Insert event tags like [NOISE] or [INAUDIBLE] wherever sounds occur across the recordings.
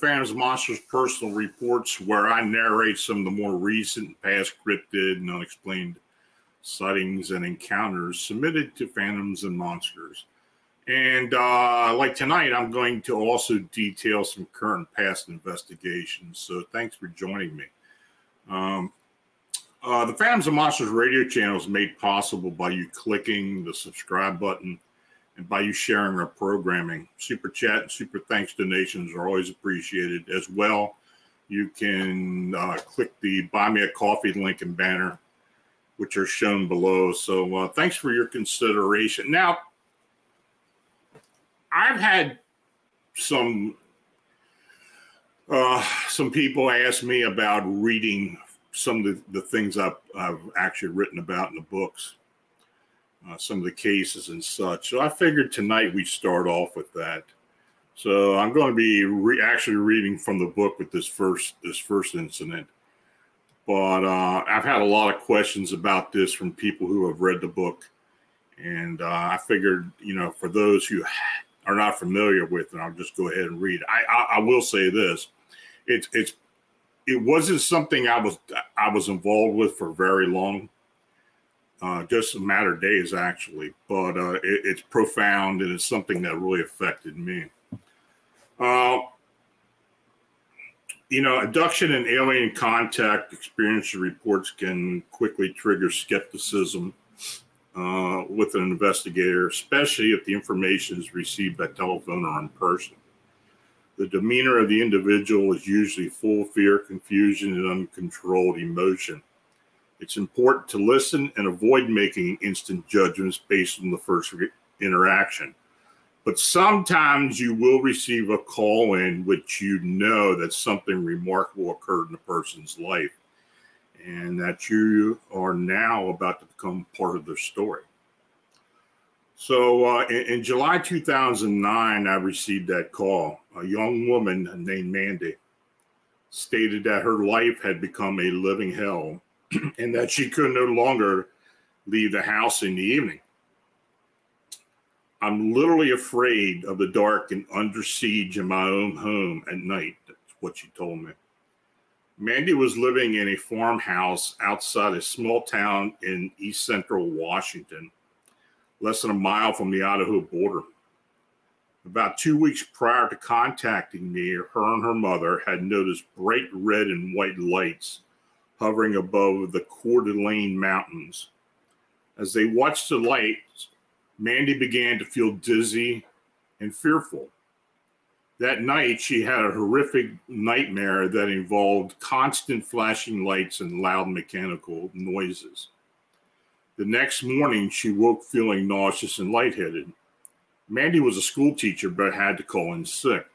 Phantoms Monsters Personal Reports, where I narrate some of the more recent, past cryptid and unexplained sightings and encounters submitted to Phantoms and Monsters. And uh, like tonight, I'm going to also detail some current past investigations. So thanks for joining me. Um, uh, the Phantoms and Monsters radio channel is made possible by you clicking the subscribe button and by you sharing our programming. Super chat and super thanks donations are always appreciated. As well, you can uh, click the Buy Me a Coffee link and banner, which are shown below. So uh, thanks for your consideration. Now, I've had some uh, some people ask me about reading some of the, the things I've, I've actually written about in the books uh, some of the cases and such. So I figured tonight we'd start off with that. So I'm going to be re- actually reading from the book with this first this first incident. But uh, I've had a lot of questions about this from people who have read the book, and uh, I figured, you know, for those who are not familiar with it, I'll just go ahead and read. I, I, I will say this: it's it's it wasn't something I was I was involved with for very long uh, just a matter of days actually, but uh, it, it's profound and it's something that really affected me. Uh, you know, abduction and alien contact experience reports can quickly trigger skepticism uh, with an investigator, especially if the information is received by telephone or in person. The demeanor of the individual is usually full of fear, confusion, and uncontrolled emotion. It's important to listen and avoid making instant judgments based on the first re- interaction. But sometimes you will receive a call in which you know that something remarkable occurred in the person's life and that you are now about to become part of their story. So uh, in, in July 2009, I received that call. A young woman named Mandy stated that her life had become a living hell [CLEARS THROAT] and that she could no longer leave the house in the evening. I'm literally afraid of the dark and under siege in my own home at night. That's what she told me. Mandy was living in a farmhouse outside a small town in east central Washington, less than a mile from the Idaho border. About two weeks prior to contacting me, her and her mother had noticed bright red and white lights hovering above the Coeur d'Alene Mountains. As they watched the lights, Mandy began to feel dizzy and fearful. That night, she had a horrific nightmare that involved constant flashing lights and loud mechanical noises. The next morning, she woke feeling nauseous and lightheaded. Mandy was a school teacher but had to call in sick.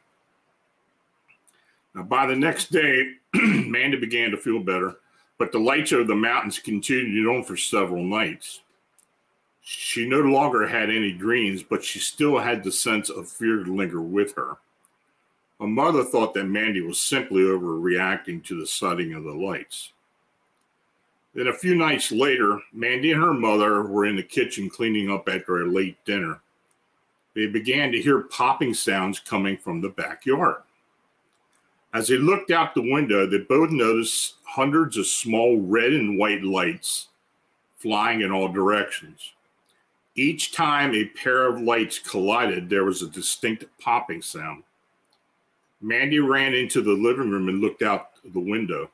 Now, by the next day, [CLEARS THROAT] Mandy began to feel better but the lights over the mountains continued on for several nights. She no longer had any dreams, but she still had the sense of fear to linger with her. Her mother thought that Mandy was simply overreacting to the sighting of the lights. Then a few nights later, Mandy and her mother were in the kitchen cleaning up after a late dinner. They began to hear popping sounds coming from the backyard. As they looked out the window, they both noticed hundreds of small red and white lights flying in all directions. Each time a pair of lights collided, there was a distinct popping sound. Mandy ran into the living room and looked out the window.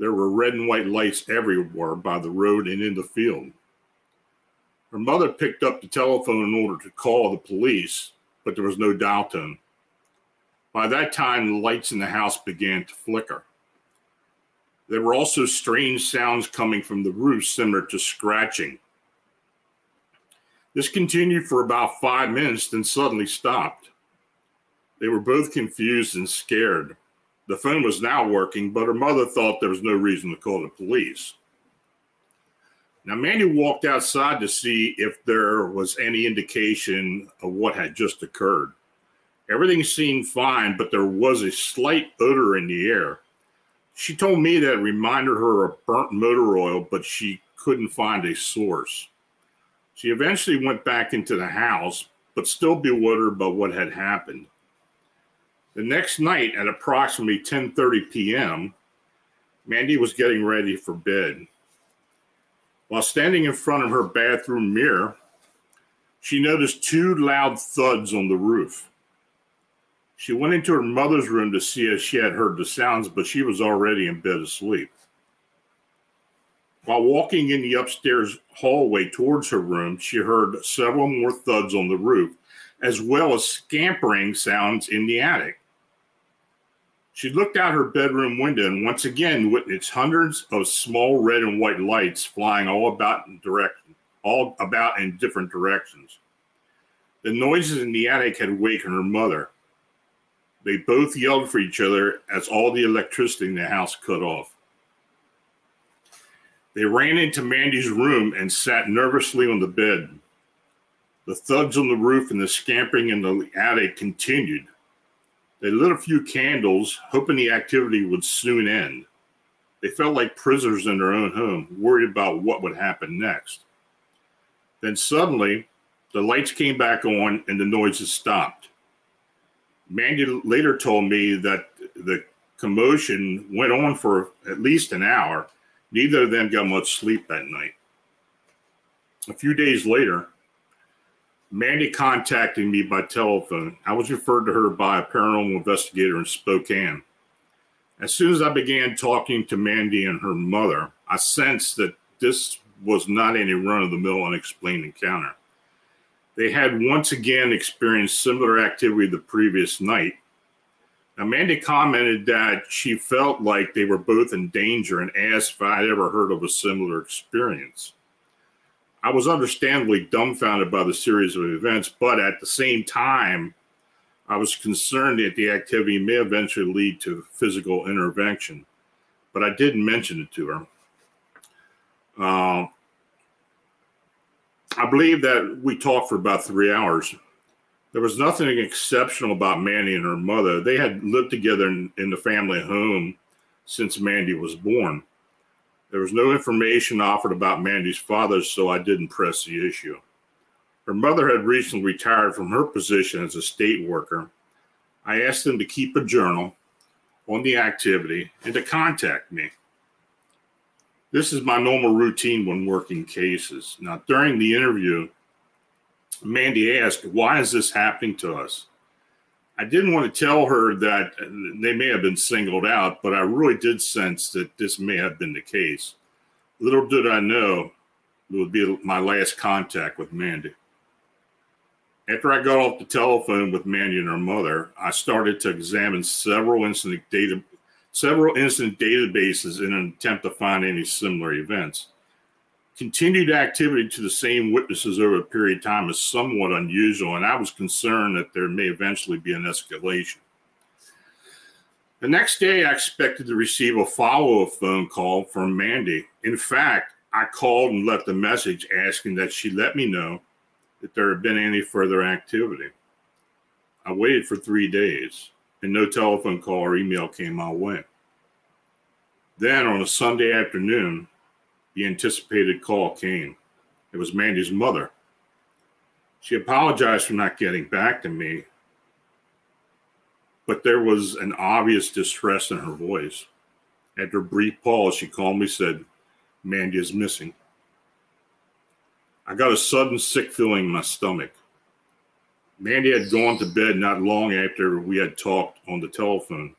There were red and white lights everywhere by the road and in the field. Her mother picked up the telephone in order to call the police, but there was no dial tone. By that time, the lights in the house began to flicker. There were also strange sounds coming from the roof, similar to scratching. This continued for about five minutes, then suddenly stopped. They were both confused and scared. The phone was now working, but her mother thought there was no reason to call the police. Now, Mandy walked outside to see if there was any indication of what had just occurred. Everything seemed fine, but there was a slight odor in the air. She told me that reminded her of burnt motor oil, but she couldn't find a source. She eventually went back into the house, but still bewildered by what had happened. The next night at approximately 10:30 p.m., Mandy was getting ready for bed. While standing in front of her bathroom mirror, she noticed two loud thuds on the roof. She went into her mother's room to see if she had heard the sounds, but she was already in bed asleep. While walking in the upstairs hallway towards her room, she heard several more thuds on the roof, as well as scampering sounds in the attic. She looked out her bedroom window and once again witnessed hundreds of small red and white lights flying all about in direction, all about in different directions. The noises in the attic had wakened her mother. They both yelled for each other as all the electricity in the house cut off. They ran into Mandy's room and sat nervously on the bed. The thuds on the roof and the scampering in the attic continued. They lit a few candles, hoping the activity would soon end. They felt like prisoners in their own home, worried about what would happen next. Then suddenly, the lights came back on and the noises stopped. Mandy later told me that the commotion went on for at least an hour. Neither of them got much sleep that night. A few days later, Mandy contacted me by telephone. I was referred to her by a paranormal investigator in Spokane. As soon as I began talking to Mandy and her mother, I sensed that this was not any run of the mill unexplained encounter. They had once again experienced similar activity the previous night. Amanda commented that she felt like they were both in danger and asked if I'd ever heard of a similar experience. I was understandably dumbfounded by the series of events, but at the same time, I was concerned that the activity may eventually lead to physical intervention. But I didn't mention it to her. Uh, I believe that we talked for about three hours. There was nothing exceptional about Mandy and her mother. They had lived together in, in the family home since Mandy was born. There was no information offered about Mandy's father, so I didn't press the issue. Her mother had recently retired from her position as a state worker. I asked them to keep a journal on the activity and to contact me. This is my normal routine when working cases. Now, during the interview, Mandy asked, Why is this happening to us? I didn't want to tell her that they may have been singled out, but I really did sense that this may have been the case. Little did I know it would be my last contact with Mandy. After I got off the telephone with Mandy and her mother, I started to examine several incident data, several incident databases in an attempt to find any similar events. Continued activity to the same witnesses over a period of time is somewhat unusual, and I was concerned that there may eventually be an escalation. The next day, I expected to receive a follow up phone call from Mandy. In fact, I called and left a message asking that she let me know that there had been any further activity. I waited for three days, and no telephone call or email came my way. Then on a Sunday afternoon, the anticipated call came. It was Mandy's mother. She apologized for not getting back to me, but there was an obvious distress in her voice. After a brief pause, she calmly said, Mandy is missing. I got a sudden sick feeling in my stomach. Mandy had gone to bed not long after we had talked on the telephone.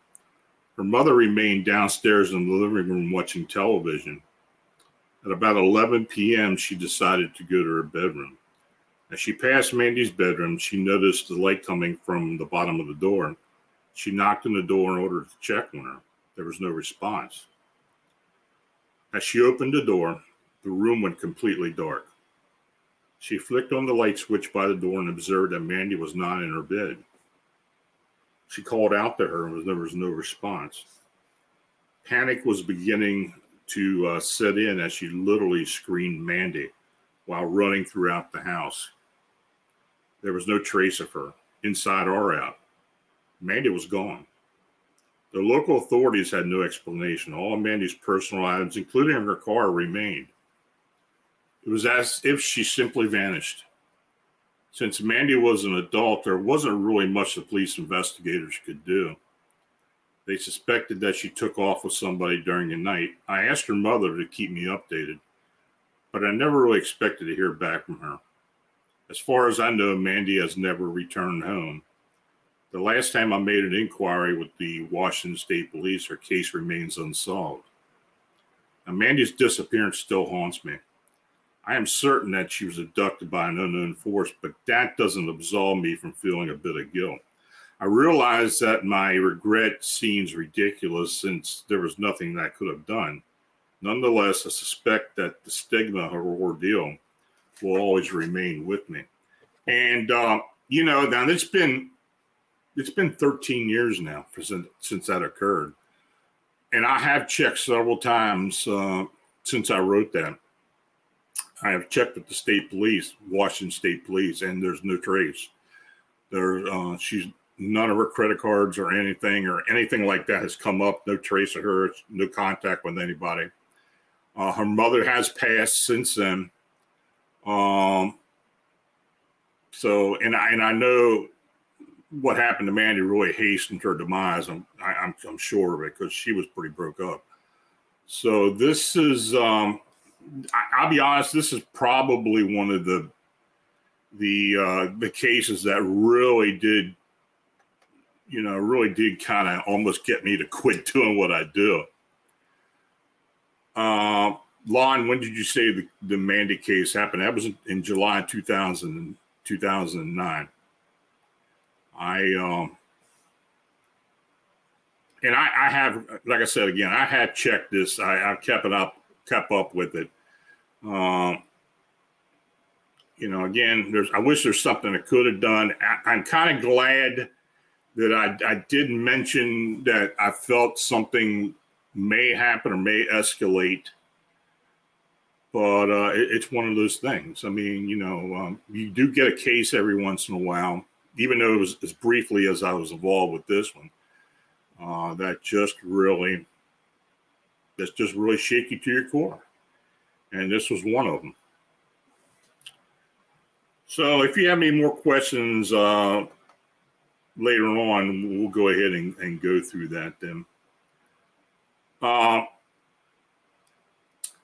Her mother remained downstairs in the living room watching television. At about 11 p.m., she decided to go to her bedroom. As she passed Mandy's bedroom, she noticed the light coming from the bottom of the door. She knocked on the door in order to check on her. There was no response. As she opened the door, the room went completely dark. She flicked on the light switch by the door and observed that Mandy was not in her bed. She called out to her and there was no response. Panic was beginning to uh, set in as she literally screamed Mandy while running throughout the house. There was no trace of her, inside or out. Mandy was gone. The local authorities had no explanation. All of Mandy's personal items, including her car, remained. It was as if she simply vanished. Since Mandy was an adult, there wasn't really much the police investigators could do. They suspected that she took off with somebody during the night. I asked her mother to keep me updated, but I never really expected to hear back from her. As far as I know, Mandy has never returned home. The last time I made an inquiry with the Washington State Police, her case remains unsolved. Now, Mandy's disappearance still haunts me. I am certain that she was abducted by an unknown force, but that doesn't absolve me from feeling a bit of guilt. I realize that my regret seems ridiculous since there was nothing that I could have done. Nonetheless, I suspect that the stigma of her ordeal will always remain with me. And uh, you know, now it's been it's been 13 years now since, since that occurred. And I have checked several times uh, since I wrote that. I have checked with the state police, Washington State Police, and there's no trace. There, uh, she's none of her credit cards or anything or anything like that has come up. No trace of her. No contact with anybody. Uh, her mother has passed since then. Um. So, and I and I know what happened to Mandy really hastened her demise. I'm I, am I'm sure of it because she was pretty broke up. So this is um, I, will be honest. This is probably one of the the uh, the cases that really did you know really did kind of almost get me to quit [LAUGHS] doing what I do. Uh, Lon, when did you say the, the Mandy case happened? That was in July 2000, 2009. I um and I, I have like I said again, I had checked this. I, I've kept it up, kept up with it. Um, you know, again, there's I wish there's something I could have done. I, am kind of glad that I, I did mention that I felt something may happen or may escalate. But uh, it, it's one of those things. I mean, you know, um, you do get a case every once in a while even though it was as briefly as I was involved with this one, uh, that just really, that's just really shake you to your core. And this was one of them. So if you have any more questions uh, later on, we'll go ahead and, and go through that then. Uh,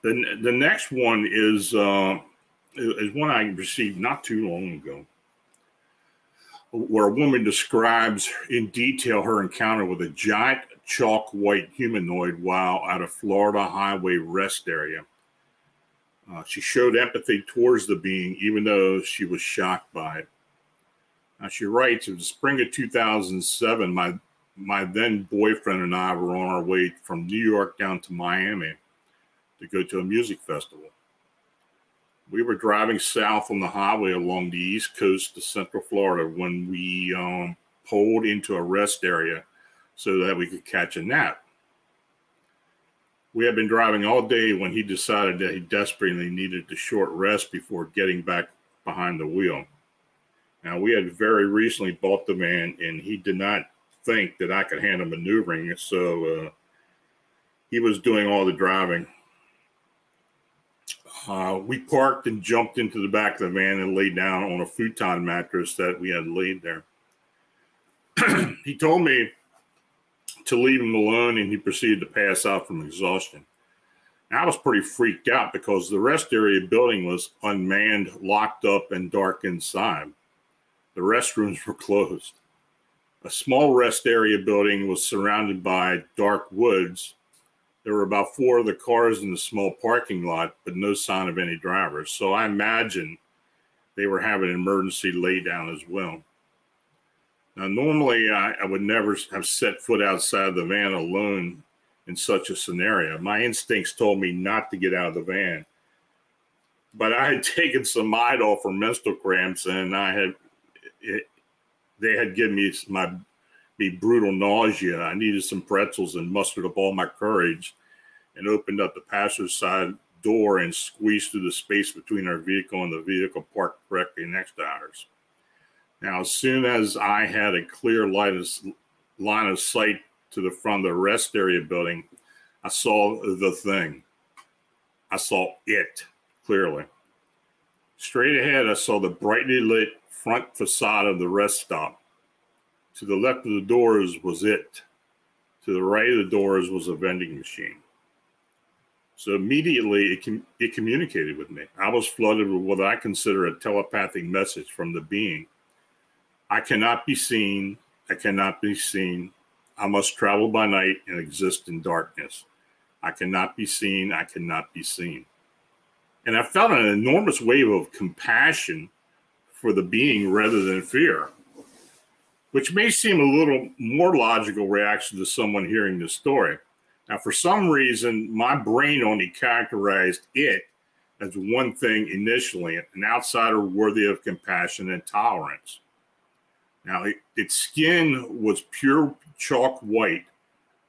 the, the next one is, uh, is one I received not too long ago where a woman describes in detail her encounter with a giant chalk white humanoid while at a Florida highway rest area. Uh, she showed empathy towards the being, even though she was shocked by it. Now she writes, in the spring of 2007, my my then boyfriend and I were on our way from New York down to Miami to go to a music festival we were driving south on the highway along the east coast to Central Florida when we um, pulled into a rest area so that we could catch a nap. We had been driving all day when he decided that he desperately needed a short rest before getting back behind the wheel. Now, we had very recently bought the van, and he did not think that I could handle maneuvering, so uh, he was doing all the driving uh, we parked and jumped into the back of the van and laid down on a futon mattress that we had laid there. [CLEARS THROAT] he told me to leave him alone and he proceeded to pass out from exhaustion. I was pretty freaked out because the rest area building was unmanned, locked up, and dark inside. The restrooms [LAUGHS] were closed. A small rest area building was surrounded by dark woods there were about four of the cars in the small parking lot, but no sign of any drivers. So I imagine they were having an emergency laydown as well. Now, normally I, I would never have set foot outside the van alone in such a scenario. My instincts told me not to get out of the van. But I had [LAUGHS] taken some Midol for menstrual cramps, and I had it, they had given me my me brutal nausea. I needed some pretzels and mustered up all my courage and opened up the passenger side door and squeezed through the space between our vehicle and the vehicle parked directly next to ours. Now, as soon as I had a clear line of, line of sight to the front of the rest area building, I saw the thing. I saw it clearly. Straight ahead, I saw the brightly lit front facade of the rest stop. To the left of the doors was it. To the right of the doors was a vending machine. So immediately it, com- it communicated with me. I was flooded with what I consider a telepathic message from the being. I cannot be seen. I cannot be seen. I must travel by night and exist in darkness. I cannot be seen. I cannot be seen. And I felt an enormous wave of compassion for the being rather than fear, which may seem a little more logical reaction to someone hearing this story. Now, for some reason, my brain only characterized it as one thing initially, an outsider worthy of compassion and tolerance. Now, it, its skin was pure chalk white,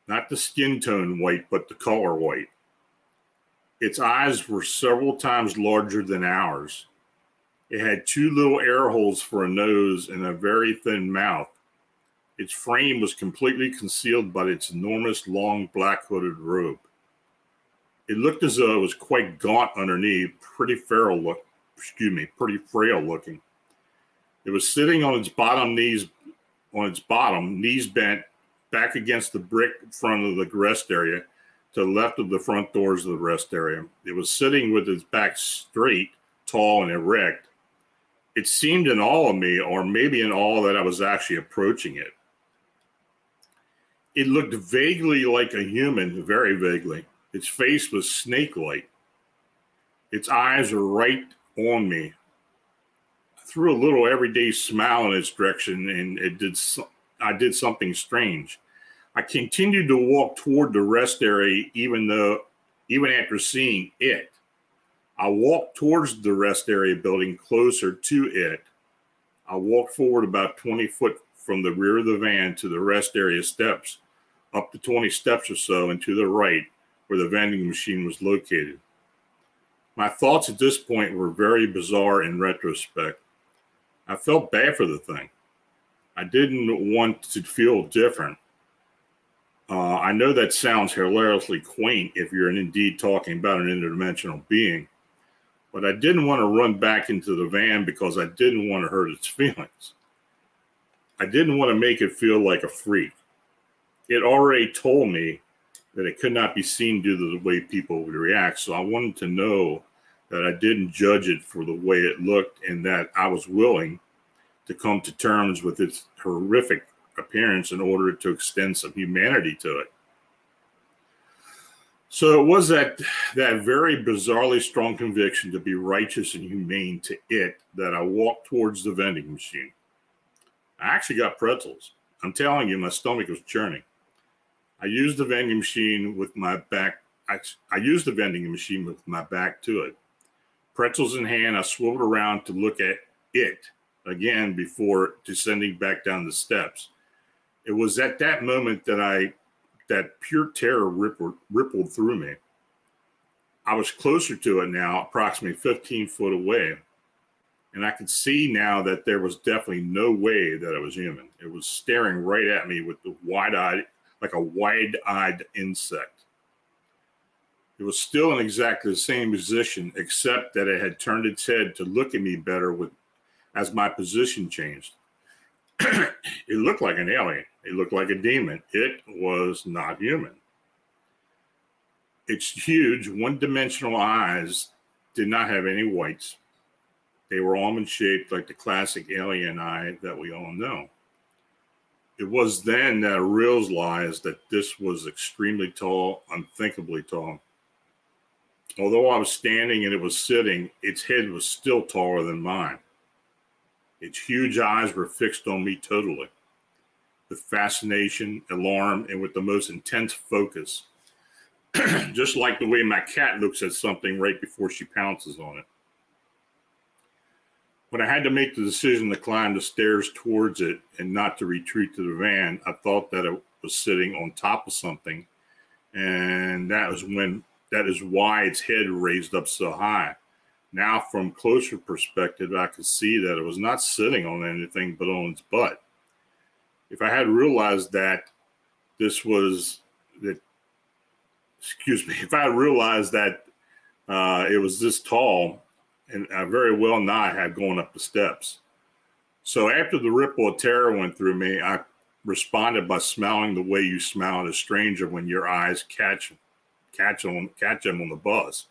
not the skin tone white, but the color white. Its eyes were several times larger than ours. It had two little air holes for a nose and a very thin mouth. Its frame was completely concealed by its enormous long black hooded robe. It looked as though it was quite gaunt underneath, pretty feral look, excuse me, pretty frail looking. It was sitting on its bottom knees, on its bottom, knees bent, back against the brick front of the rest area, to the left of the front doors of the rest area. It was sitting with its back straight, tall, and erect. It seemed in awe of me, or maybe in awe that I was actually approaching it. It looked vaguely like a human, very vaguely. Its face was snake like. Its eyes were right on me. Threw a little everyday smile in its direction, and it did. I did something strange. I continued to walk toward the rest area, even though, even after seeing it. I walked towards the rest area building closer to it. I walked forward about 20 foot from the rear of the van to the rest area steps, up to 20 steps or so, and to the right, where the vending machine was located. My thoughts at this point were very bizarre in retrospect. I felt bad for the thing. I didn't want to feel different. Uh, I know that sounds hilariously quaint if you're indeed talking about an interdimensional being, but I didn't want to run back into the van because I didn't want to hurt its feelings. I didn't want to make it feel like a freak. It already told me that it could not be seen due to the way people would react. So I wanted to know that I didn't judge it for the way it looked and that I was willing to come to terms with its horrific appearance in order to extend some humanity to it. So it was that that very bizarrely strong conviction to be righteous and humane to it that I walked towards the vending machine. I actually got pretzels. I'm telling you, my stomach was churning. I used the vending machine with my back. I, I used the vending machine with my back to it. Pretzels in hand, I swiveled around to look at it again before descending back down the steps. It was at that moment that I that pure terror rippled, rippled through me. I was closer to it now, approximately 15 foot away. And I could see now that there was definitely no way that it was human. It was staring right at me with the wide eyed, like a wide eyed insect. It was still in exactly the same position, except that it had turned its head to look at me better with as my position changed. [CLEARS THROAT] it looked like an alien. It looked like a demon. It was not human. Its huge, one dimensional eyes did not have any whites. They were almond shaped like the classic alien eye that we all know. It was then that I realized that this was extremely tall, unthinkably tall. Although I was standing and it was sitting, its head was still taller than mine. Its huge eyes were fixed on me totally, with fascination, alarm, and with the most intense focus. [CLEARS THROAT] Just like the way my cat looks at something right before she pounces on it. When I had to make the decision to climb the stairs towards it and not to retreat to the van, I thought that it was sitting on top of something. And that was when that is why its head raised up so high. Now, from closer perspective, I could see that it was not sitting on anything but on its butt. If I had realized that this was that, excuse me, [LAUGHS] if I had realized that uh, it was this tall, and I very well not have gone up the steps. So after the ripple of terror went through me, I responded by smiling the way you smile at a stranger when your eyes catch catch on catch them on the bus.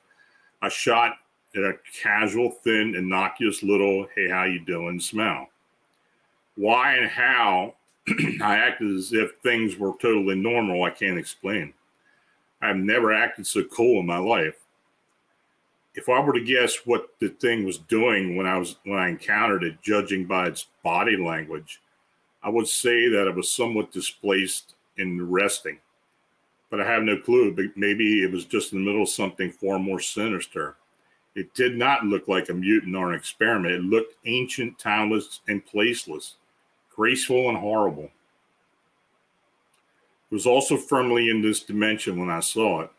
I shot at a casual, thin, innocuous little "Hey, how you doing?" smile. Why and how [CLEARS THROAT] I acted as if things were totally normal, I can't explain. I've never acted so cool in my life. If I were to guess what the thing was doing when I was when I encountered it, judging by its body language, I would say that it was somewhat displaced in resting. But I have no clue. But maybe it was just in the middle of something far more sinister. It did not look like a mutant or an experiment. It looked ancient, timeless, and placeless, graceful and horrible. It was also firmly in this dimension when I saw it.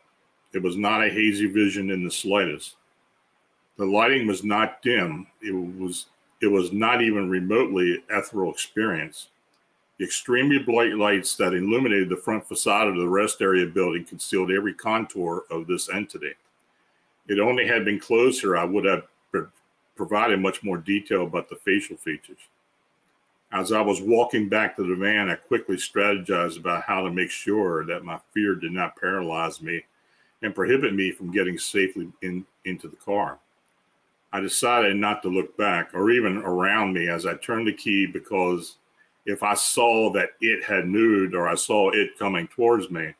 It was not a hazy vision in the slightest. The lighting was not dim. It was it was not even remotely ethereal experience. Extremely bright lights that illuminated the front facade of the rest area building concealed every contour of this entity. It only had been closer, I would have provided much more detail about the facial features. As I was walking back to the van, I quickly strategized about how to make sure that my fear did not paralyze me and prohibit me from getting safely in, into the car. I decided not to look back or even around me as I turned the key because if I saw that it had moved or I saw it coming towards me,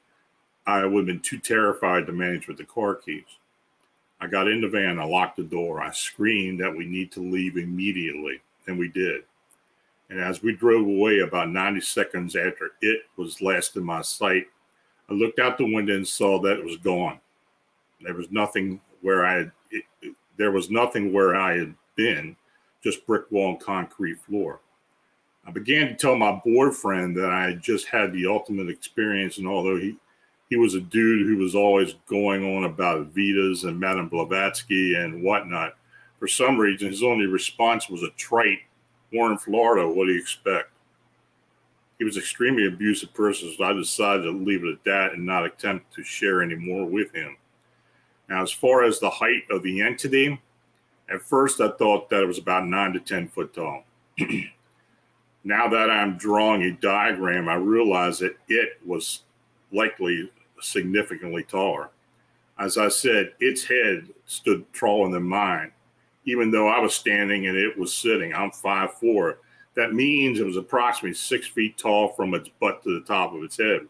I would have been too terrified to manage with the car keys. I got in the van, I locked the door, I screamed that we need to leave immediately, and we did. And as we drove away about 90 seconds after it was last in my sight, I looked out the window and saw that it was gone. There was nothing where I had, it, there was nothing where I had been, just brick wall and concrete floor. I began to tell my boyfriend that I just had the ultimate experience, and although he he was a dude who was always going on about Vitas and Madame Blavatsky and whatnot, for some reason his only response was a trite, "We're in Florida. What do you expect?" He was extremely abusive person, so I decided to leave it at that and not attempt to share any more with him. Now, as far as the height of the entity, at first I thought that it was about nine to 10 foot tall. [CLEARS THROAT] now that I'm drawing a diagram, I realize that it was likely significantly taller. As I said, its head stood taller than mine, even though I was standing and it was sitting. I'm five four. That means it was approximately six feet tall from its butt to the top of its head.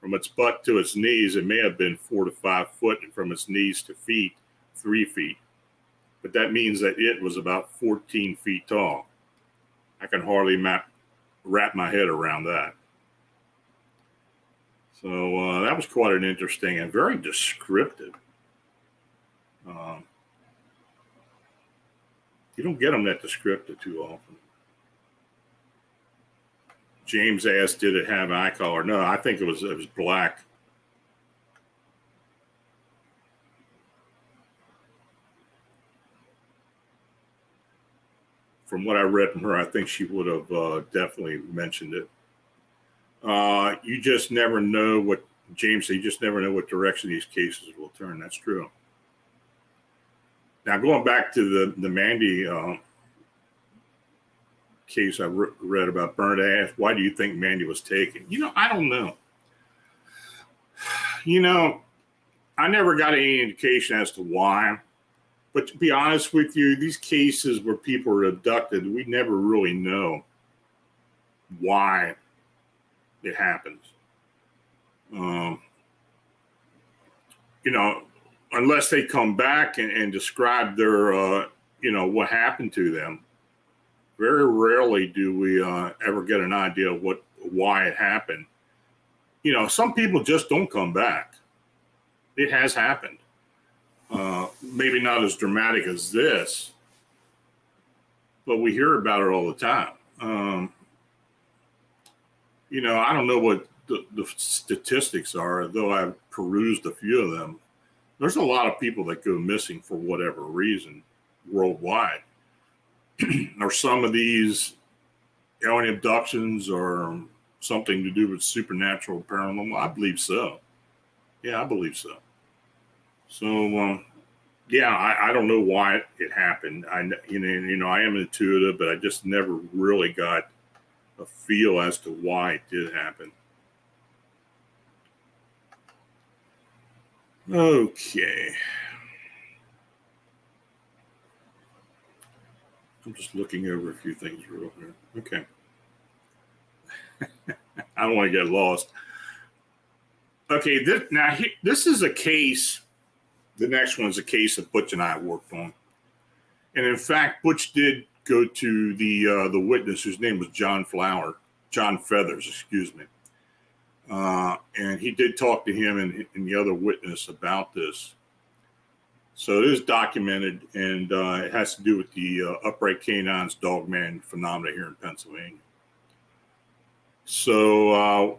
From its butt to its knees, it may have been four to five foot, and from its knees to feet, three feet. But that means that it was about 14 feet tall. I can hardly map, wrap my head around that. So uh, that was quite an interesting and very descriptive. Um, you don't get them that descriptive too often. James asked, "Did it have eye color?" No, I think it was it was black. From what I read from her, I think she would have uh, definitely mentioned it. Uh, you just never know what James said. You just never know what direction these cases will turn. That's true. Now, going back to the the Mandy uh, case I re- read about Bernard asked, why do you think Mandy was taken? You know, I don't know. [SIGHS] You know, I never got any indication as to why. But to be honest with you, these cases where people are abducted, we never really know why it happens. Um, you know, unless they come back and, and describe their, uh, you know, what happened to them very rarely do we uh, ever get an idea of what why it happened. You know, some people just don't come back. It has happened. Uh, maybe not as dramatic as this, but we hear about it all the time. Um, you know, I don't know what the, the, statistics are, though I've perused a few of them. There's a lot of people that go missing for whatever reason worldwide. [CLEARS THROAT] are some of these alien abductions or something to do with supernatural paranormal? I believe so. Yeah, I believe so. So, um, yeah, I, I don't know why it, happened. I you know you know I am intuitive, but I just never really got a feel as to why it did happen. Okay. I'm just looking over a few things real here. Okay. [LAUGHS] I don't want to get lost. Okay, this, now this is a case. The next one is a case that Butch and I worked on, and in fact, Butch did go to the uh, the witness whose name was John Flower, John Feathers, excuse me, uh, and he did talk to him and, and the other witness about this. So it is documented, and uh, it has to do with the uh, upright canines dogman phenomena here in Pennsylvania. So, uh,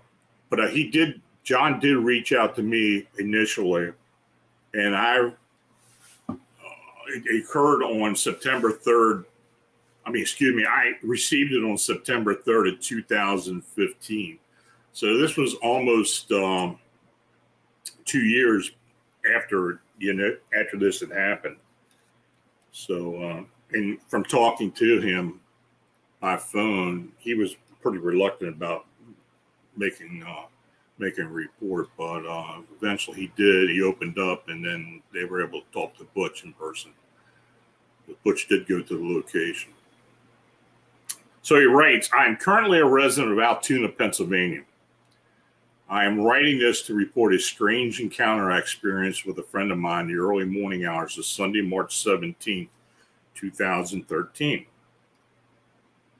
but uh, he did, John did reach out to me initially, and I, uh, it occurred on September 3rd. I mean, excuse me, I received it on September 3rd of 2015. So this was almost um, two years after you know after this had happened. So uh, and from talking to him by phone, he was pretty reluctant about making uh, making a report, but uh, eventually he did. He opened up, and then they were able to talk to Butch in person. But Butch did go to the location. So he writes, I am currently a resident of Altoona, Pennsylvania. I am writing this to report a strange encounter I experienced with a friend of mine in the early morning hours of Sunday, March 17, 2013.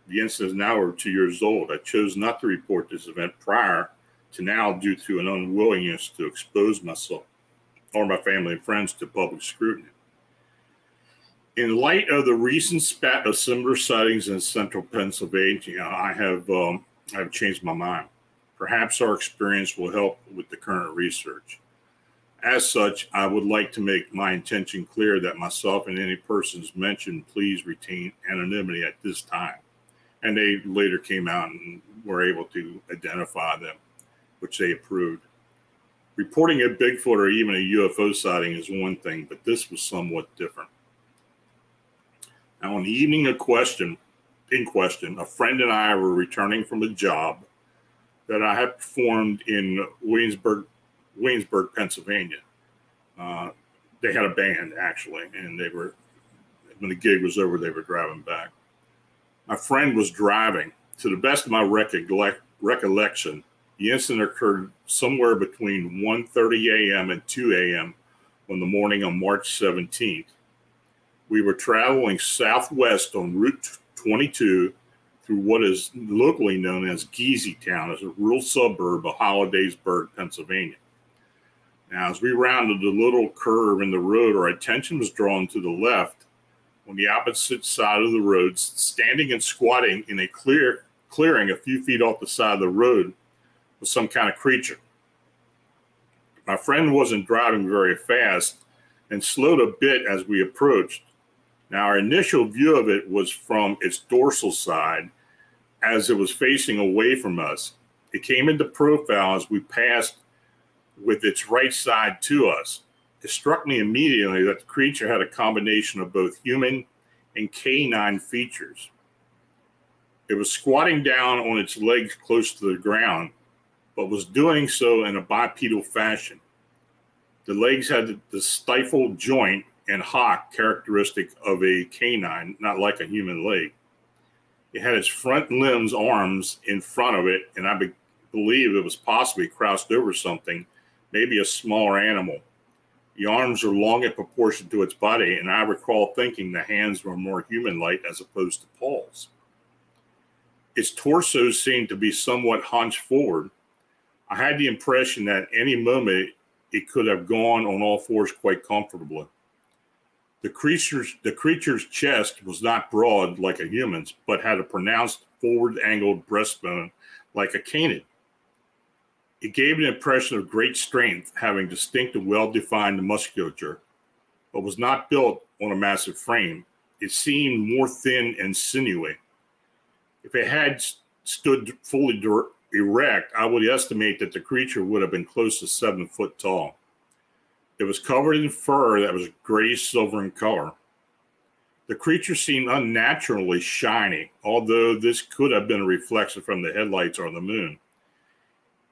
The incident is now over two years old. I chose not to report this event prior to now due to an unwillingness to expose myself or my family and friends to public scrutiny. In light of the recent spat of similar sightings in central Pennsylvania, I have um, I have changed my mind. Perhaps our experience will help with the current research. As such, I would like to make my intention clear that myself and any persons mentioned please retain anonymity at this time. And they later came out and were able to identify them, which they approved. Reporting a Bigfoot or even a UFO sighting is one thing, but this was somewhat different. Now, on the evening of question, in question, a friend and I were returning from a job that I had performed in Williamsburg, Williamsburg, Pennsylvania. Uh, they had a band actually, and they were when the gig was over, they were driving back. My friend was driving. To the best of my recollect, recollection, the incident occurred somewhere between 1:30 a.m. and 2 a.m. on the morning of March 17th. We were traveling southwest on Route 22 through what is locally known as Geeseytown, as a rural suburb of Hollidaysburg, Pennsylvania. Now, as we rounded the little curve in the road, our attention was drawn to the left on the opposite side of the road, standing and squatting in a clear clearing a few feet off the side of the road was some kind of creature. My friend wasn't driving very fast and slowed a bit as we approached. Now, our initial view of it was from its dorsal side as it was facing away from us. It came into profile as we passed with its right side to us. It struck me immediately that the creature had a combination of both human and canine features. It was squatting down on its legs close to the ground, but was doing so in a bipedal fashion. The legs had the stifled joint and hock characteristic of a canine, not like a human leg. It had its front limbs, arms in front of it, and I be- believe it was possibly crouched over something, maybe a smaller animal. The arms are long in proportion to its body, and I recall thinking the hands were more human like as opposed to paws. Its torso seemed to be somewhat hunched forward. I had the impression that any moment it could have gone on all fours quite comfortably. The creature's, the creature's chest was not broad like a human's, but had a pronounced forward angled breastbone like a canid. It gave an impression of great strength, having distinct and well defined musculature, but was not built on a massive frame. It seemed more thin and sinewy. If it had stood fully erect, I would estimate that the creature would have been close to seven foot tall. It was covered in fur that was gray silver in color. The creature seemed unnaturally shiny, although this could have been a reflection from the headlights or the moon.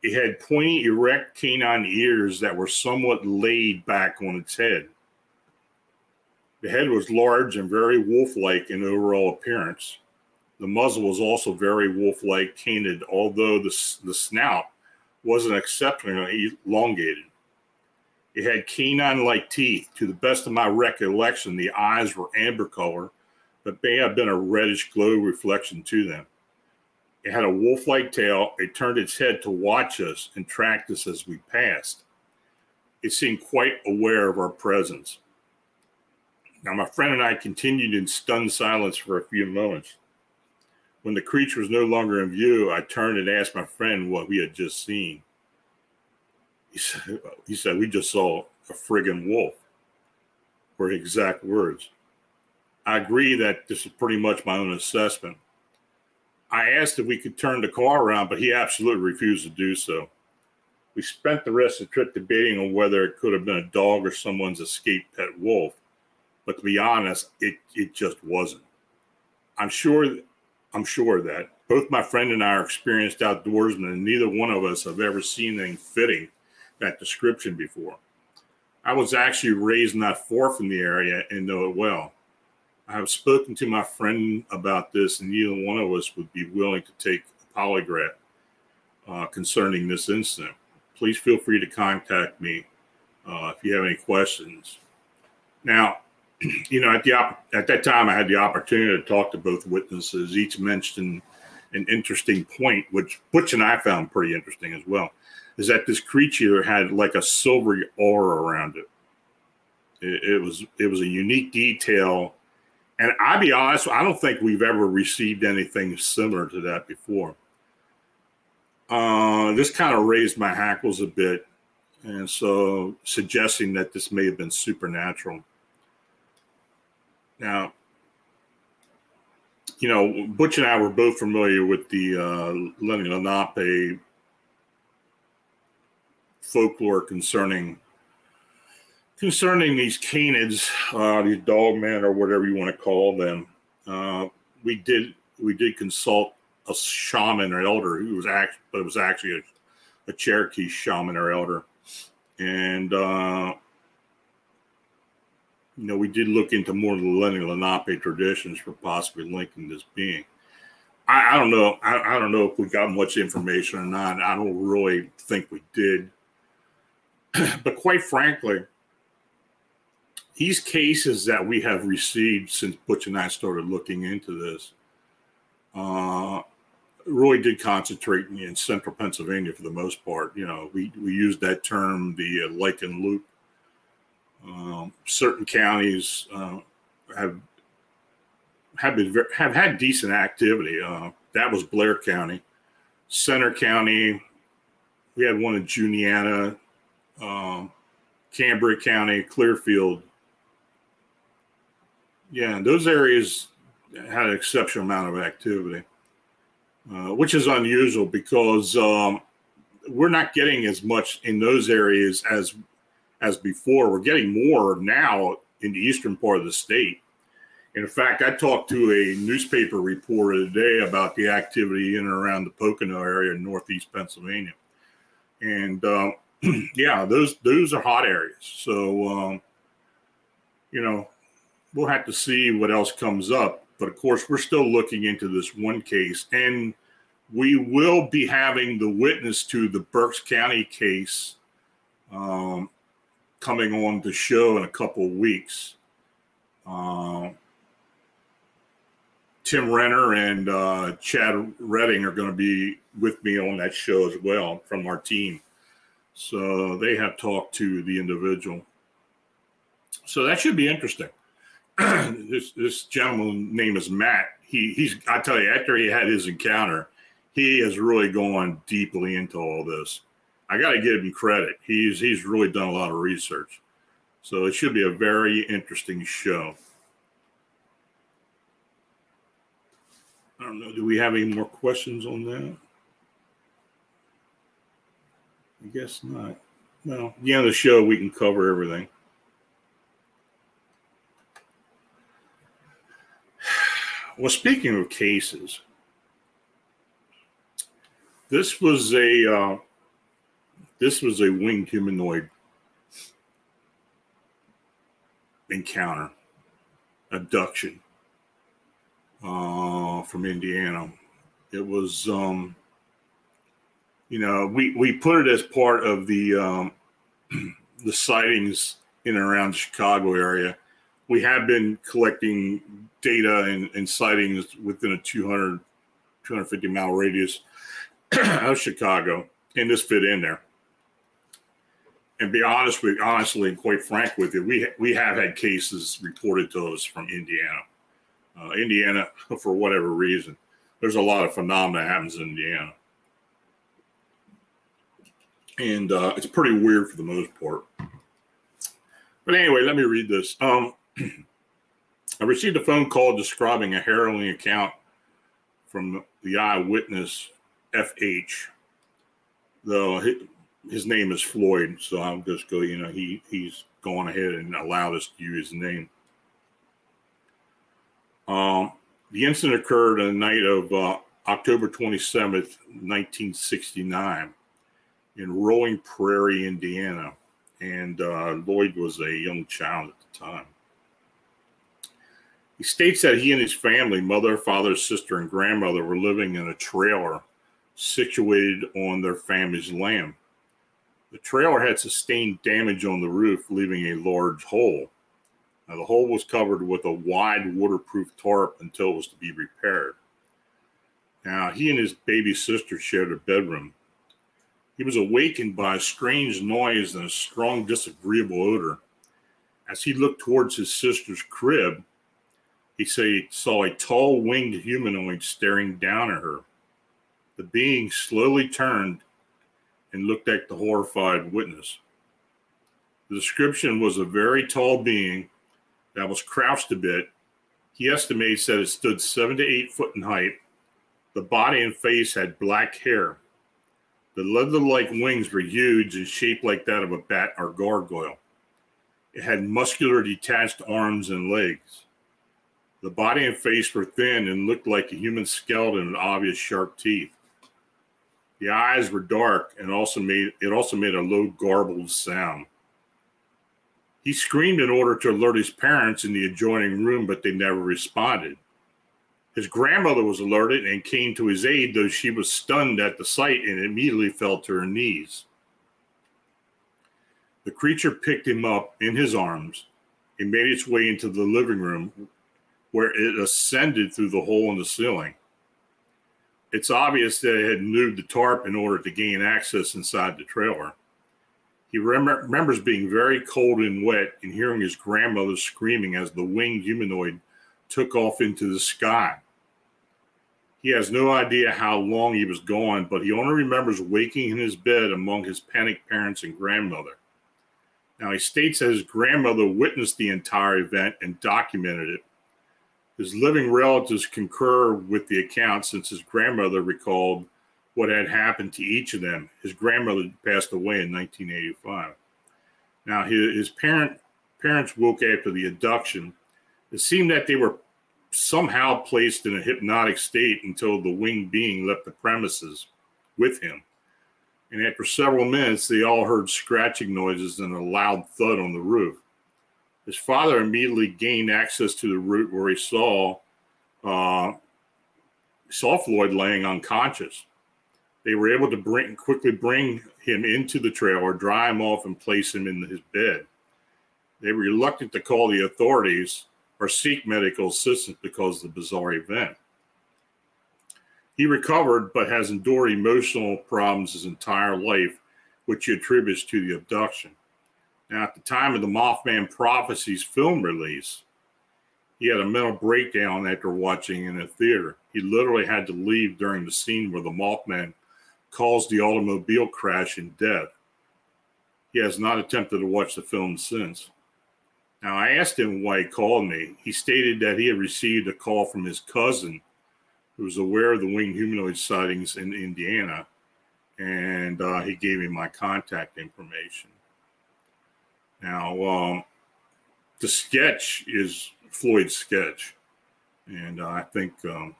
It had pointy, erect canine ears that were somewhat laid back on its head. The head was large and very wolf like in overall appearance. The muzzle was also very wolf like, canted, although the, the snout wasn't exceptionally elongated. It had canine like teeth. To the best of my recollection, the eyes were amber color, but may have been a reddish glow reflection to them. It had a wolf like tail. It turned its head to watch us and tracked us as we passed. It seemed quite aware of our presence. Now, my friend and I continued in stunned silence for a few moments. When the creature was no longer in view, I turned and asked my friend what we had just seen. He said, [LAUGHS] he said We just saw a friggin' wolf, were exact words. I agree that this is pretty much my own assessment. I asked if we could turn the car around, but he absolutely refused to do so. We spent the rest of the trip debating on whether it could have been a dog or someone's escaped pet wolf. But to be honest, it, it just wasn't. I'm sure I'm sure that both my friend and I are experienced outdoorsmen, and neither one of us have ever seen anything fitting that description before. I was actually raised not far from the area and know it well. I have spoken to my friend about this, and neither one of us would be willing to take a polygraph uh, concerning this incident. Please feel free to contact me uh, if you have any questions. Now, you know, at the op- at that time, I had the opportunity to talk to both witnesses. Each mentioned an interesting point, which Butch and I found pretty interesting as well, is that this creature had like a silvery aura around it. It, it was it was a unique detail, and I'll be honest, I don't think we've ever received anything similar to that before. Uh, this kind of raised my hackles a bit, and so suggesting that this may have been supernatural. Now, you know, Butch and I were both familiar with the uh, Lenni Lenape folklore concerning concerning these canids, uh, these dogmen or whatever you want to call them. Uh, we did we did consult a shaman or elder who was actually, but it was actually a, a Cherokee shaman or elder, and uh, you know, we did look into more of the Lenni Lenape traditions for possibly linking this being. I, I don't know. I, I, don't know if we got much information or not. I don't really think we did. [CLEARS THROAT] but quite frankly, these cases that we have received since Butch and I started looking into this uh, really did concentrate in, central Pennsylvania for the most part. You know, we, we used that term, the uh, Lycan Loop um, certain counties uh, have have been have had decent activity. Uh, that was Blair County, Centre County. We had one in Juniata, um, Cambria County, Clearfield. Yeah, those areas had an exceptional amount of activity, uh, which is unusual because um, we're not getting as much in those areas as as before. We're getting more now in the eastern part of the state. in fact, I talked to a newspaper reporter today about the activity in and around the Pocono area in northeast Pennsylvania. And uh, [CLEARS THROAT] yeah, those those are hot areas. So um, you know, we'll have to see what else comes up. But of course, we're still looking into this one case, and we will be having the witness to the Berks County case um, coming on the show in a couple of weeks. Uh, Tim Renner and uh, Chad Redding are going to be with me on that show as well from our team. So they have talked to the individual. So that should be interesting. [CLEARS THROAT] this this gentleman name is Matt. He he's I tell you after he had his encounter, he has really gone deeply into all this. I got to give him credit. He's he's really done a lot of research, so it should be a very interesting show. I don't know. Do we have any more questions on that? I guess not. well, the end of the show, we can cover everything. [SIGHS] Well, speaking of cases, this was a uh, this was a winged humanoid encounter, abduction uh, from Indiana. It was, um, you know, we we put it as part of the um, [CLEARS THROAT] the sightings in and around the Chicago area. We have been collecting data and, and sightings within a 200, 250 mile radius [CLEARS THROAT] of Chicago, and this fit in there. And be honest with, honestly and quite frank with you, we we have had cases reported to us from Indiana. Uh, Indiana, [LAUGHS] for whatever reason, there's a lot of phenomena happens in Indiana, and uh, it's pretty weird for the most part. But anyway, let me read this. Um, [CLEARS THROAT] I received a phone call describing a harrowing account from the eyewitness FH. Though his name is Floyd, so I'll just go. You know, he he's gone ahead and allowed us to use his name. Um, the incident occurred on the night of uh, October 27th, 1969, in Rolling Prairie, Indiana, and uh, Floyd was a young child at the time. He states that he and his family, mother, father, sister, and grandmother, were living in a trailer situated on their family's land. The trailer had sustained damage on the roof, leaving a large hole. Now, the hole was covered with a wide waterproof tarp until it was to be repaired. Now, he and his baby sister shared a bedroom. He was awakened by a strange noise and a strong, disagreeable odor. As he looked towards his sister's crib, he he saw a tall winged humanoid staring down at her. The being slowly turned and looked at the horrified witness. The description was a very tall being that was crouched a bit. He estimates that it stood seven to eight foot in height. The body and face had black hair. The leather like wings were huge and shaped like that of a bat or gargoyle. It had muscular detached arms and legs. The body and face were thin and looked like a human skeleton with obvious sharp teeth. The eyes were dark and also made it also made a low garbled sound. He screamed in order to alert his parents in the adjoining room, but they never responded. His grandmother was alerted and came to his aid, though she was stunned at the sight and immediately fell to her knees. The creature picked him up in his arms and made its way into the living room, where it ascended through the hole in the ceiling. It's obvious that it had moved the tarp in order to gain access inside the trailer. He rem- remembers being very cold and wet and hearing his grandmother screaming as the winged humanoid took off into the sky. He has no idea how long he was gone, but he only remembers waking in his bed among his panicked parents and grandmother. Now, he states that his grandmother witnessed the entire event and documented it. His living relatives concur with the account since his grandmother recalled what had happened to each of them. His grandmother passed away in 1985. Now, his, his parent, parents woke after the abduction. It seemed that they were somehow placed in a hypnotic state until the winged being left the premises with him. And after several minutes, they all heard scratching noises and a loud thud on the roof. His father immediately gained access to the route where he saw uh, saw Floyd laying unconscious. They were able to bring quickly bring him into the trailer, dry him off, and place him in his bed. They were reluctant to call the authorities or seek medical assistance because of the bizarre event. He recovered, but has endured emotional problems his entire life, which he attributes to the abduction. Now, at the time of the Mothman Prophecies film release, he had a mental breakdown after watching in a theater. He literally had to leave during the scene where the Mothman caused the automobile crash and death. He has not attempted to watch the film since. Now, I asked him why he called me. He stated that he had received a call from his cousin, who was aware of the winged humanoid sightings in Indiana, and uh, he gave me my contact information. Now, um, the sketch is Floyd's sketch, and uh, I think um,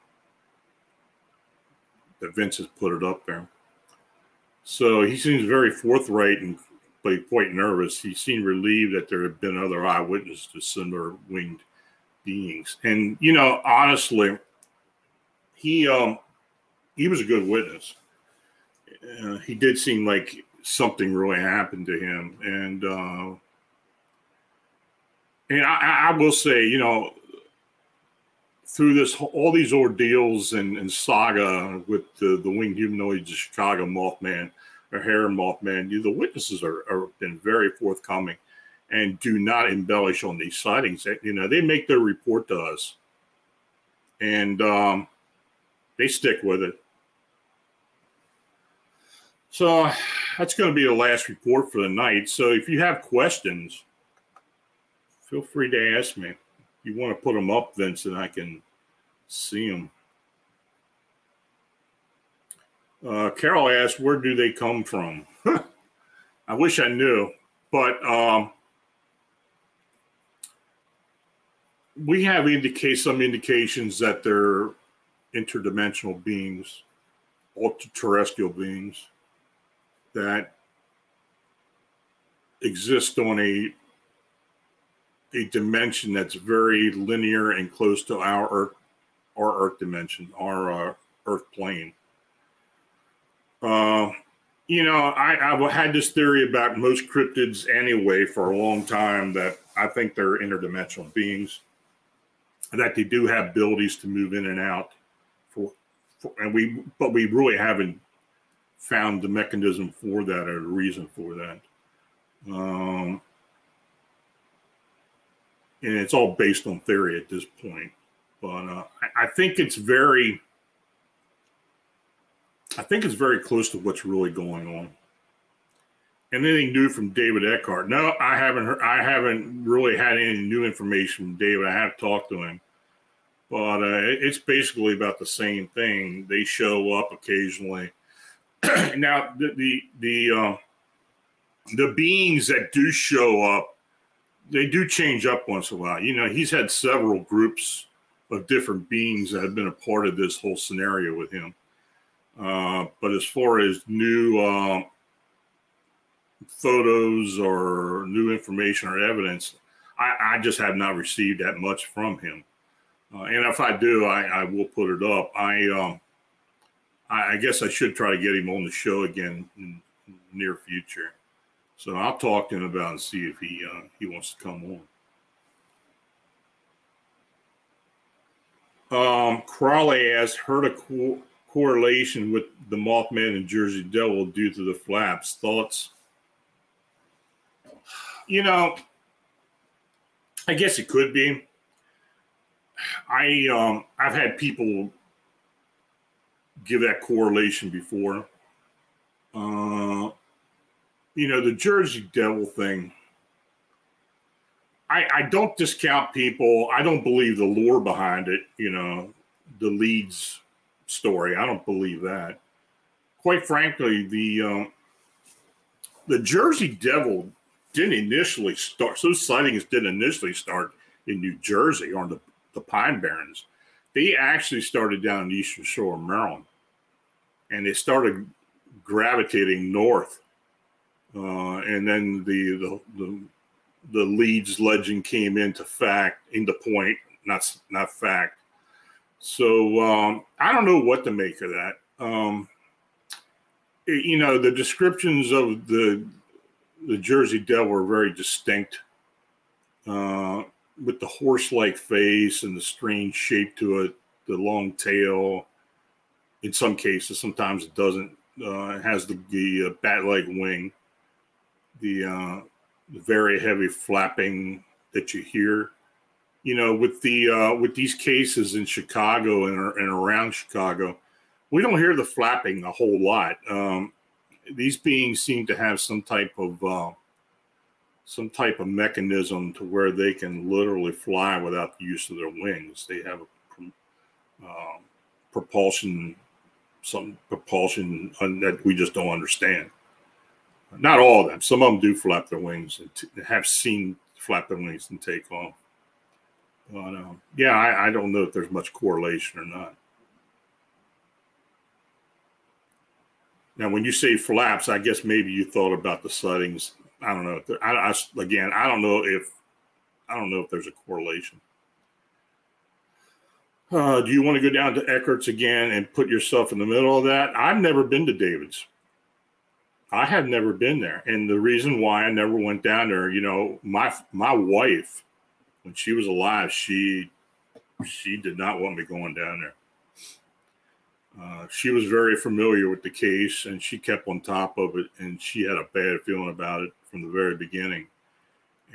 that Vince has put it up there. So he seems very forthright and but quite nervous. He seemed relieved that there had been other eyewitnesses to similar winged beings. And you know, honestly, he um he was a good witness. Uh, he did seem like something really happened to him, and uh, and I, I will say, you know, through this all these ordeals and, and saga with the, the winged humanoids, the Chicago Mothman, or Heron Mothman, you, the witnesses are, are been very forthcoming and do not embellish on these sightings. You know, they make their report to us and um, they stick with it. So that's going to be the last report for the night. So if you have questions, feel free to ask me you want to put them up, Vince, Vincent, I can see them. Uh, Carol asked, "Where do they come from?" [LAUGHS] I wish I knew, but um, we have indicate some indications that they're interdimensional beings, ultra-terrestrial beings that exist on a a dimension that's very linear and close to our Earth, our Earth dimension, our uh, Earth plane. Uh, you know, I, I've had this theory about most cryptids anyway for a long time that I think they're interdimensional beings, that they do have abilities to move in and out. For, for and we, but we really haven't found the mechanism for that or the reason for that. Um, and it's all based on theory at this point. But uh, I, I think it's very, I think it's very close to what's really going on. And Anything new from David Eckhart? No, I haven't heard. I haven't really had any new information from David. I have talked to him, but uh, it's basically about the same thing. They show up occasionally. [CLEARS THROAT] now, the the the, uh, the beings that do show up they do change up once in a while. You know, he's had several groups of different beings that have been a part of this whole scenario with him. Uh, but as far as new uh, photos or new information or evidence, I, I, just have not received that much from him. Uh, and if I do, I, I, will put it up. I, um, I, I guess I should try to get him on the show again in, in near future. So I'll talk to him about and see if he uh, he wants to come on. Um, Crawley has heard a co- correlation with the Mothman and Jersey Devil due to the flaps. Thoughts? You know, I guess it could be. I um, I've had people give that correlation before. Uh, you know, the Jersey Devil thing. I, I don't discount people. I don't believe the lore behind it, you know, the Leeds story. I don't believe that. Quite frankly, the um, the Jersey Devil didn't initially start. Those sightings didn't initially start in New Jersey on the, the Pine Barrens. They actually started down the eastern shore of Maryland, and they started gravitating north uh, and then the, the the the Leeds legend came into fact into point, not not fact. So um, I don't know what to make of that. Um, it, you know, the descriptions of the the Jersey Devil are very distinct, uh, with the horse-like face and the strange shape to it, the long tail. In some cases, sometimes it doesn't. Uh, it has the, the uh, bat-like wing the, uh, the very heavy flapping that you hear. You know, with the uh, with these cases in Chicago and, and around Chicago, we don't hear the flapping a whole lot. Um, these beings seem to have some type of uh, some type of mechanism to where they can literally fly without the use of their wings. They have a uh, propulsion some propulsion that we just don't understand. Not all of them. Some of them do flap their wings and t- have seen flap their wings and take off. But um, yeah, I, I don't know if there's much correlation or not. Now, when you say flaps, I guess maybe you thought about the sightings. I don't know. I, I, again, I don't know if I don't know if there's a correlation. Uh, do you want to go down to Eckert's again and put yourself in the middle of that? I've never been to David's. I have never been there, and the reason why I never went down there, you know, my my wife, when she was alive, she she did not want me going down there. Uh, she was very familiar with the case, and she kept on top of it, and she had a bad feeling about it from the very beginning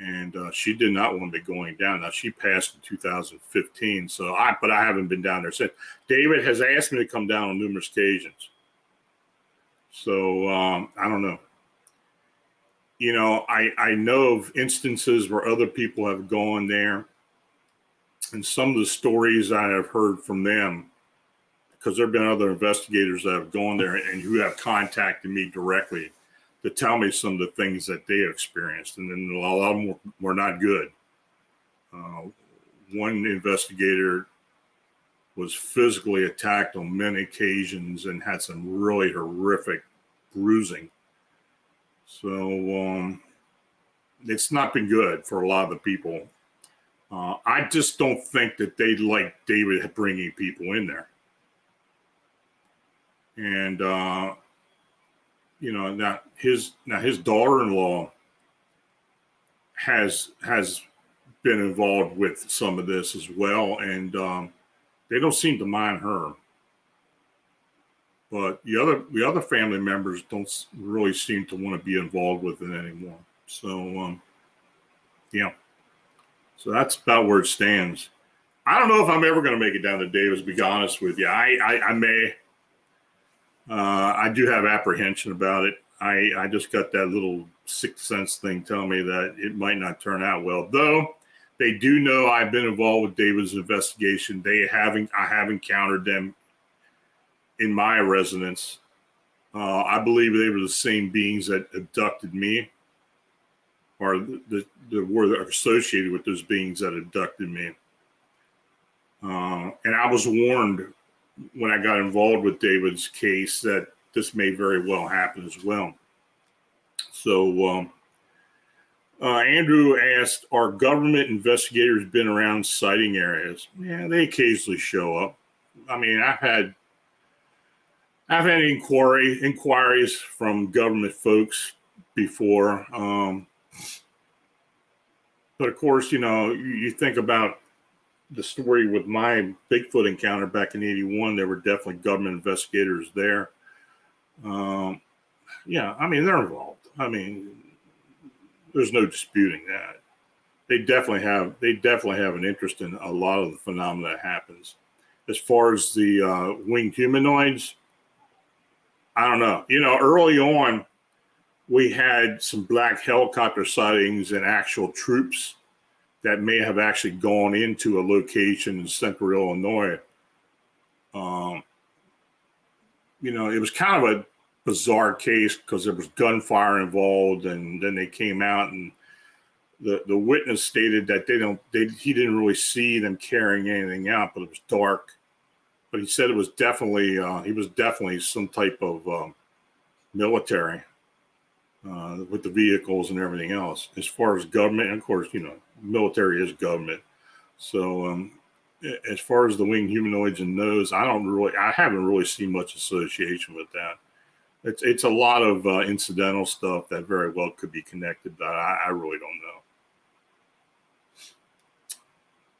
and uh, she did not want me going down. Now she passed in 2015, so I but I haven't been down there since. David has asked me to come down on numerous occasions, so um, I don't know. You know, I I know of instances where other people have gone there, and some of the stories I have heard from them, because there have been other investigators that have gone there and who have contacted me directly to tell me some of the things that they experienced, and then a lot of them were, not good. Uh, one investigator was physically attacked on many occasions and had some really horrific bruising. So um, it's not been good for a lot of the people. Uh, I just don't think that they like David bringing people in there. And uh, you know now his now his daughter-in-law has has been involved with some of this as well and um, they don't seem to mind her but the other the other family members don't really seem to want to be involved with it anymore so um, yeah so that's about where it stands i don't know if i'm ever going to make it down to David's to be honest with you i i, I may uh, I do have apprehension about it. I, I just got that little sixth sense thing telling me that it might not turn out well. Though they do know I've been involved with David's investigation. They haven't I have encountered them in my residence. Uh, I believe they were the same beings that abducted me, or the, were associated with those beings that abducted me. Uh, and I was warned when I got involved with David's case that this may very well happen as well. So, um, uh, Andrew asked, "Are government investigators been around sighting areas?" Yeah, they occasionally show up. I mean, I've had I've had inquiry inquiries from government folks before, um, but of course, you know, you, you think about the story with my Bigfoot encounter back in '81. There were definitely government investigators there. Um, yeah, I mean they're involved. I mean, there's no disputing that. They definitely have. They definitely have an interest in a lot of the phenomena that happens. As far as the uh, winged humanoids, I don't know. You know, early on, we had some black helicopter sightings and actual troops that may have actually gone into a location in central Illinois. Um, you know, it was kind of a bizarre case because there was gunfire involved, and then they came out and the the witness stated that they don't they he didn't really see them carrying anything out, but it was dark. But he said it was definitely uh, he was definitely some type of um, military uh, with the vehicles and everything else. As far as government, of course, you know, military is government. So um, as far as the winged humanoids and those, I don't really, I haven't really seen much association with that. It's it's a lot of uh, incidental stuff that very well could be connected, but I, I really don't know.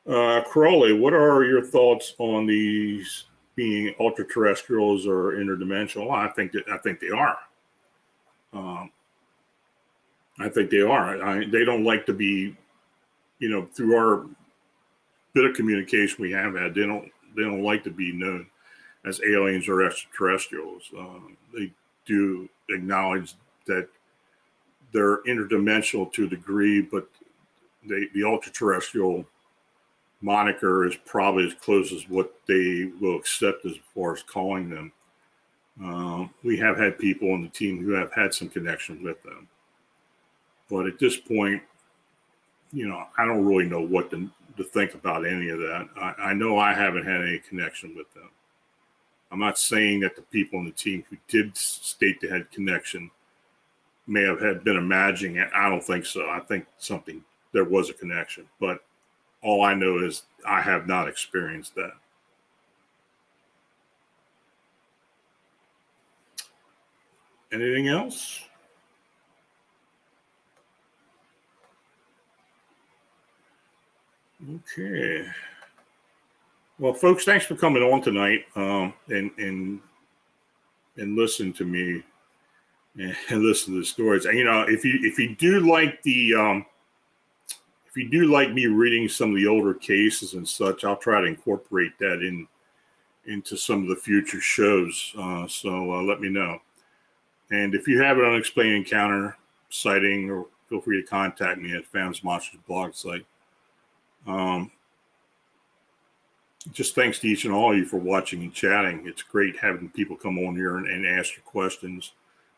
Uh, Crowley, what are your thoughts on these being ultra terrestrials or interdimensional? I think that I think they are. Um, I think they are. I, they don't like to be, you know, through our bit of communication we have had, they don't they don't like to be known as aliens or extraterrestrials. Um, they do acknowledge that they're interdimensional to a degree, but they, the ultra terrestrial moniker is probably as close as what they will accept as far as calling them. Um, we have had people on the team who have had some connection with them. But at this point, you know, I don't really know what to, to think about any of that. I, I know I haven't had any connection with them. I'm not saying that the people on the team who did state they had connection may have had been imagining it. I don't think so. I think something there was a connection, but all I know is I have not experienced that. Anything else? Okay. Well, folks, thanks for coming on tonight um, and and and listen to me and [LAUGHS] listen to the stories. And, you know, if you if you do like the um, you do like me reading some of the older cases and such, I'll try to incorporate that in into some of the future shows. Uh, so uh, let me know. And if you have an unexplained encounter sighting, or feel free to contact me at Phantoms Monsters blog site. Um, just thanks to each and all of you for watching and chatting. It's great having people come on here and, and ask your questions.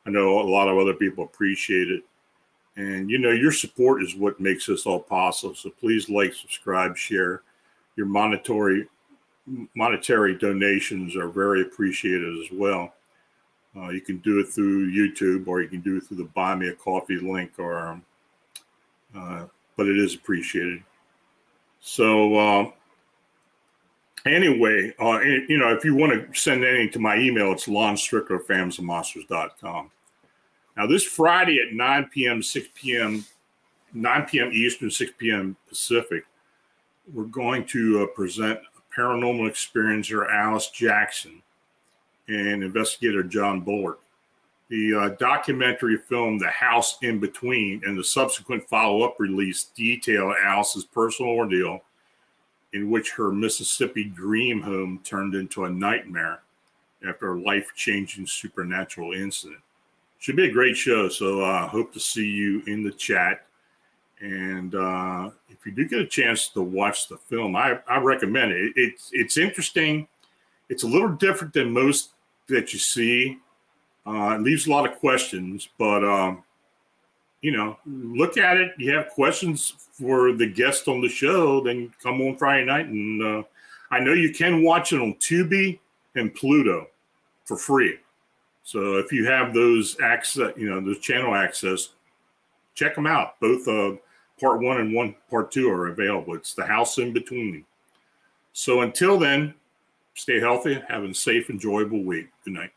I know a lot of other people appreciate it. And you know, your support is what makes this all possible. So please like, subscribe, share. Your monetary monetary donations are very appreciated as well. Uh, you can do it through YouTube or you can do it through the Buy Me a Coffee link, or um, uh, but it is appreciated. So uh, anyway, you know, if you want to send anything to my email, it's lonstrickler, Now, this Friday at 9 p.m., 6 p.m., 9 p.m. Eastern, 6 p.m. Pacific, we're going to uh, present paranormal experiencer Alice Jackson and investigator John Bullard. The uh, documentary film The House in Between and the subsequent follow up release detail Alice's personal ordeal in which her Mississippi dream home turned into a nightmare after a life changing supernatural incident. Should be a great show. So I uh, hope to see you in the chat. And uh, if you do get a chance to watch the film, I, I recommend it. It's it's interesting. It's a little different than most that you see. Uh, it leaves a lot of questions, but um, you know, look at it. You have questions for the guest on the show, then come on Friday night. And uh, I know you can watch it on Tubi and Pluto for free. So if you have those access, you know, those channel access, check them out. Both uh, part one and one part two are available. It's the house in between. So until then, stay healthy, have a safe, enjoyable week. Good night.